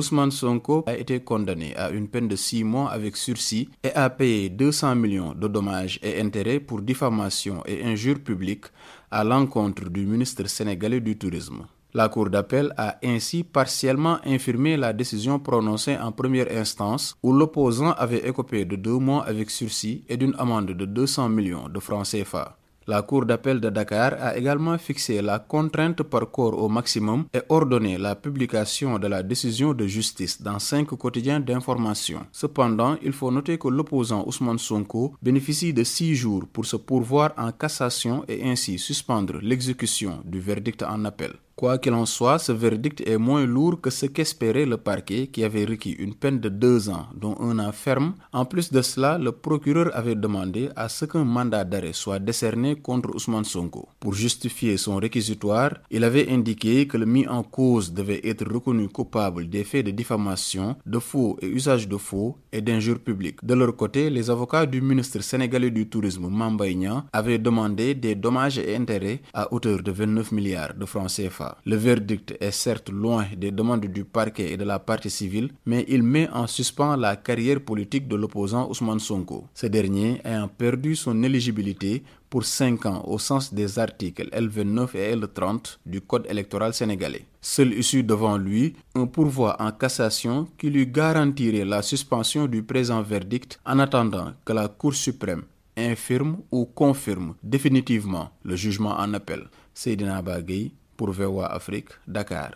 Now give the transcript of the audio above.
Ousmane Sonko a été condamné à une peine de six mois avec sursis et a payé 200 millions de dommages et intérêts pour diffamation et injure publique à l'encontre du ministre sénégalais du Tourisme. La Cour d'appel a ainsi partiellement infirmé la décision prononcée en première instance où l'opposant avait écopé de deux mois avec sursis et d'une amende de 200 millions de francs CFA. La Cour d'appel de Dakar a également fixé la contrainte par corps au maximum et ordonné la publication de la décision de justice dans cinq quotidiens d'information. Cependant, il faut noter que l'opposant Ousmane Sonko bénéficie de six jours pour se pourvoir en cassation et ainsi suspendre l'exécution du verdict en appel. Quoi qu'il en soit, ce verdict est moins lourd que ce qu'espérait le parquet qui avait requis une peine de deux ans, dont un an ferme. En plus de cela, le procureur avait demandé à ce qu'un mandat d'arrêt soit décerné contre Ousmane Sonko. Pour justifier son réquisitoire, il avait indiqué que le mis en cause devait être reconnu coupable des faits de diffamation, de faux et usage de faux et d'injures publiques. De leur côté, les avocats du ministre sénégalais du Tourisme, Mambaïna, avaient demandé des dommages et intérêts à hauteur de 29 milliards de francs CFA. Le verdict est certes loin des demandes du parquet et de la partie civile, mais il met en suspens la carrière politique de l'opposant Ousmane Sonko. Ce dernier ayant perdu son éligibilité pour 5 ans au sens des articles L29 et L30 du Code électoral sénégalais. Seul issu devant lui un pourvoi en cassation qui lui garantirait la suspension du présent verdict en attendant que la Cour suprême infirme ou confirme définitivement le jugement en appel. Seydina Bagay pour VOA Afrique, Dakar.